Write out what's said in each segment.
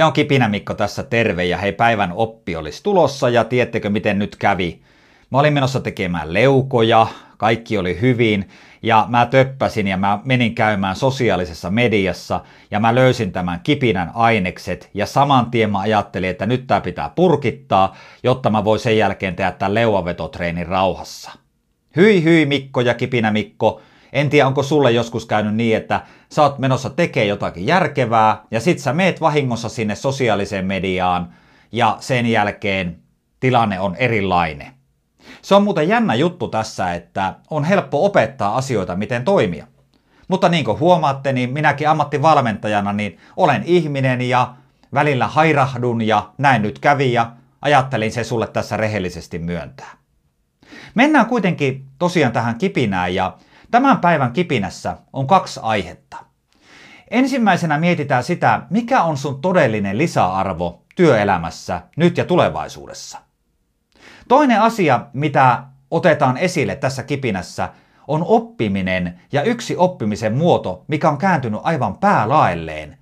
Se on Kipinä Mikko tässä terve ja hei päivän oppi olisi tulossa ja tiedättekö miten nyt kävi? Mä olin menossa tekemään leukoja, kaikki oli hyvin ja mä töppäsin ja mä menin käymään sosiaalisessa mediassa ja mä löysin tämän kipinän ainekset ja saman tien mä ajattelin, että nyt tää pitää purkittaa, jotta mä voin sen jälkeen tehdä tämän leuavetotreenin rauhassa. Hyi hyi Mikko ja kipinä Mikko, en tiedä, onko sulle joskus käynyt niin, että sä oot menossa tekee jotakin järkevää ja sit sä meet vahingossa sinne sosiaaliseen mediaan ja sen jälkeen tilanne on erilainen. Se on muuten jännä juttu tässä, että on helppo opettaa asioita, miten toimia. Mutta niin kuin huomaatte, niin minäkin ammattivalmentajana niin olen ihminen ja välillä hairahdun ja näin nyt kävi ja ajattelin se sulle tässä rehellisesti myöntää. Mennään kuitenkin tosiaan tähän kipinään ja Tämän päivän kipinässä on kaksi aihetta. Ensimmäisenä mietitään sitä, mikä on sun todellinen lisäarvo työelämässä nyt ja tulevaisuudessa. Toinen asia, mitä otetaan esille tässä kipinässä, on oppiminen ja yksi oppimisen muoto, mikä on kääntynyt aivan päälaelleen.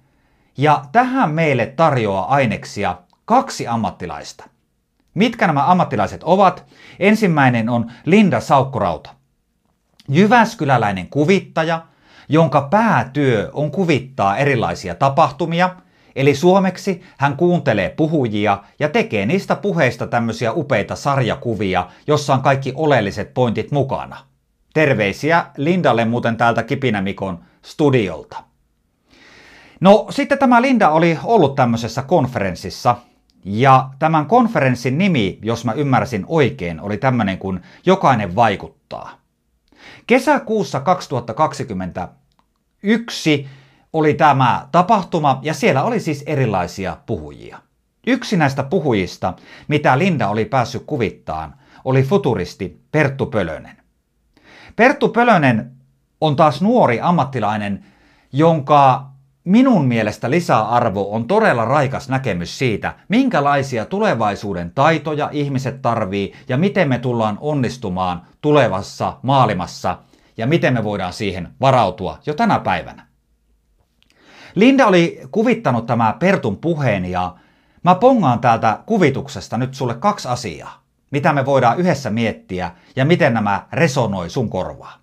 Ja tähän meille tarjoaa aineksia kaksi ammattilaista. Mitkä nämä ammattilaiset ovat? Ensimmäinen on Linda Saukkorauta. Jyväskyläläinen kuvittaja, jonka päätyö on kuvittaa erilaisia tapahtumia, eli suomeksi hän kuuntelee puhujia ja tekee niistä puheista tämmöisiä upeita sarjakuvia, jossa on kaikki oleelliset pointit mukana. Terveisiä Lindalle muuten täältä Kipinämikon studiolta. No sitten tämä Linda oli ollut tämmöisessä konferenssissa, ja tämän konferenssin nimi, jos mä ymmärsin oikein, oli tämmöinen kuin Jokainen vaikuttaa. Kesäkuussa 2021 oli tämä tapahtuma ja siellä oli siis erilaisia puhujia. Yksi näistä puhujista, mitä Linda oli päässyt kuvittaan, oli futuristi Perttu Pölönen. Perttu Pölönen on taas nuori ammattilainen, jonka minun mielestä lisäarvo on todella raikas näkemys siitä, minkälaisia tulevaisuuden taitoja ihmiset tarvii ja miten me tullaan onnistumaan tulevassa maailmassa ja miten me voidaan siihen varautua jo tänä päivänä. Linda oli kuvittanut tämä Pertun puheen ja mä pongaan täältä kuvituksesta nyt sulle kaksi asiaa, mitä me voidaan yhdessä miettiä ja miten nämä resonoi sun korvaa.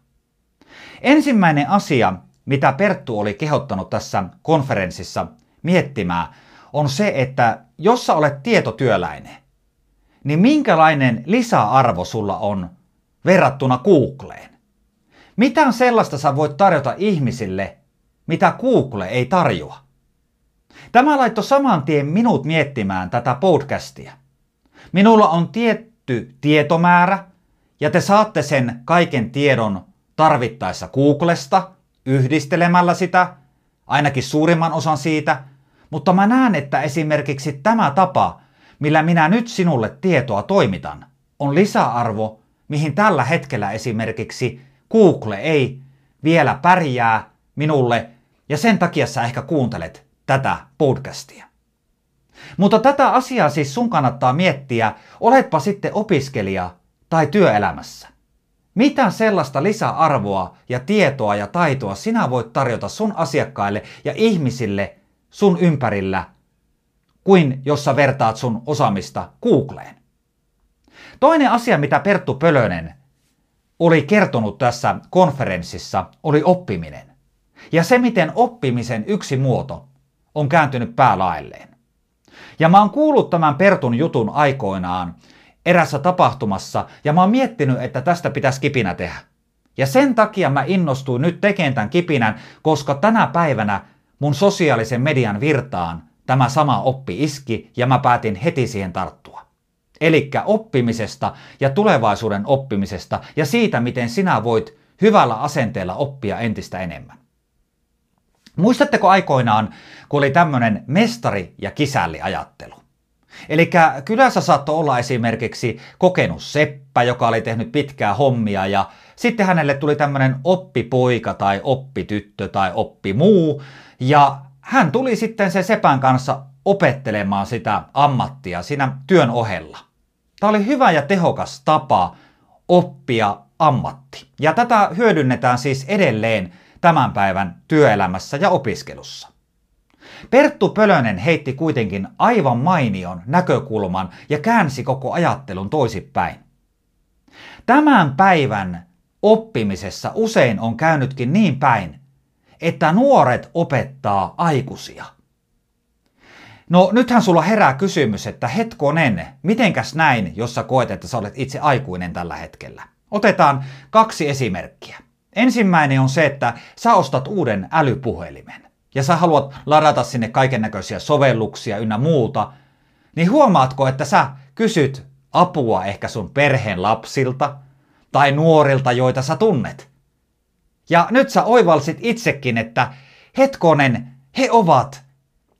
Ensimmäinen asia, mitä Perttu oli kehottanut tässä konferenssissa miettimään, on se, että jos sä olet tietotyöläinen, niin minkälainen lisäarvo sulla on verrattuna Googleen? Mitä sellaista sä voit tarjota ihmisille, mitä Google ei tarjoa? Tämä laittoi saman tien minut miettimään tätä podcastia. Minulla on tietty tietomäärä, ja te saatte sen kaiken tiedon tarvittaessa Googlesta – yhdistelemällä sitä, ainakin suurimman osan siitä, mutta mä näen, että esimerkiksi tämä tapa, millä minä nyt sinulle tietoa toimitan, on lisäarvo, mihin tällä hetkellä esimerkiksi Google ei vielä pärjää minulle, ja sen takia sä ehkä kuuntelet tätä podcastia. Mutta tätä asiaa siis sun kannattaa miettiä, oletpa sitten opiskelija tai työelämässä. Mitä sellaista lisäarvoa ja tietoa ja taitoa sinä voit tarjota sun asiakkaille ja ihmisille sun ympärillä, kuin jos sä vertaat sun osaamista Googleen? Toinen asia, mitä Perttu Pölönen oli kertonut tässä konferenssissa, oli oppiminen. Ja se, miten oppimisen yksi muoto on kääntynyt päälailleen. Ja mä oon kuullut tämän Pertun jutun aikoinaan erässä tapahtumassa ja mä oon miettinyt, että tästä pitäisi kipinä tehdä. Ja sen takia mä innostuin nyt tekemään tämän kipinän, koska tänä päivänä mun sosiaalisen median virtaan tämä sama oppi iski ja mä päätin heti siihen tarttua. Eli oppimisesta ja tulevaisuuden oppimisesta ja siitä, miten sinä voit hyvällä asenteella oppia entistä enemmän. Muistatteko aikoinaan, kun oli tämmöinen mestari- ja kisälli-ajattelu? Eli kylässä saattoi olla esimerkiksi kokenut seppä, joka oli tehnyt pitkää hommia ja sitten hänelle tuli tämmöinen oppipoika tai oppityttö tai oppimuu ja hän tuli sitten se sepän kanssa opettelemaan sitä ammattia siinä työn ohella. Tämä oli hyvä ja tehokas tapa oppia ammatti. Ja tätä hyödynnetään siis edelleen tämän päivän työelämässä ja opiskelussa. Perttu Pölönen heitti kuitenkin aivan mainion näkökulman ja käänsi koko ajattelun toisinpäin. Tämän päivän oppimisessa usein on käynytkin niin päin, että nuoret opettaa aikuisia. No nythän sulla herää kysymys, että hetkonen, mitenkäs näin, jos sä koet, että sä olet itse aikuinen tällä hetkellä? Otetaan kaksi esimerkkiä. Ensimmäinen on se, että sä ostat uuden älypuhelimen ja sä haluat ladata sinne kaiken näköisiä sovelluksia ynnä muuta, niin huomaatko, että sä kysyt apua ehkä sun perheen lapsilta tai nuorilta, joita sä tunnet. Ja nyt sä oivalsit itsekin, että hetkonen, he ovat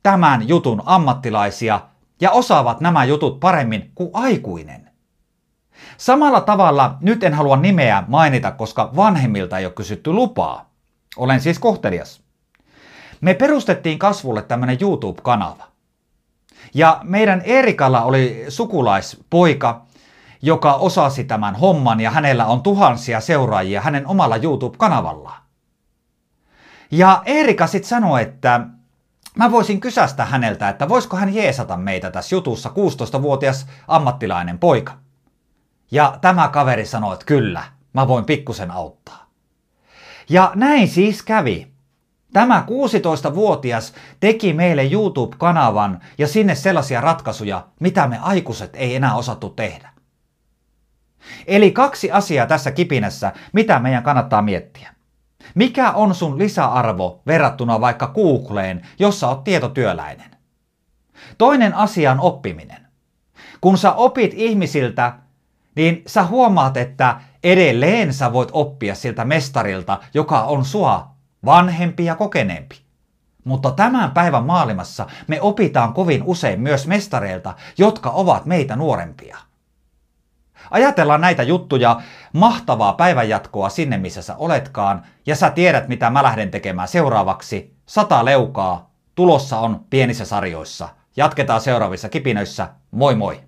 tämän jutun ammattilaisia ja osaavat nämä jutut paremmin kuin aikuinen. Samalla tavalla nyt en halua nimeä mainita, koska vanhemmilta ei ole kysytty lupaa. Olen siis kohtelias. Me perustettiin kasvulle tämmöinen YouTube-kanava. Ja meidän Erikalla oli sukulaispoika, joka osasi tämän homman ja hänellä on tuhansia seuraajia hänen omalla YouTube-kanavallaan. Ja Erika sitten sanoi, että mä voisin kysästä häneltä, että voisiko hän jeesata meitä tässä jutussa 16-vuotias ammattilainen poika. Ja tämä kaveri sanoi, että kyllä, mä voin pikkusen auttaa. Ja näin siis kävi. Tämä 16-vuotias teki meille YouTube-kanavan ja sinne sellaisia ratkaisuja, mitä me aikuiset ei enää osattu tehdä. Eli kaksi asiaa tässä kipinässä, mitä meidän kannattaa miettiä. Mikä on sun lisäarvo verrattuna vaikka Googleen, jossa oot tietotyöläinen? Toinen asia on oppiminen. Kun sä opit ihmisiltä, niin sä huomaat, että edelleen sä voit oppia siltä mestarilta, joka on sua vanhempi ja kokeneempi. Mutta tämän päivän maailmassa me opitaan kovin usein myös mestareilta, jotka ovat meitä nuorempia. Ajatellaan näitä juttuja, mahtavaa päivänjatkoa sinne missä sä oletkaan, ja sä tiedät mitä mä lähden tekemään seuraavaksi. Sata leukaa, tulossa on pienissä sarjoissa. Jatketaan seuraavissa kipinöissä. Moi moi!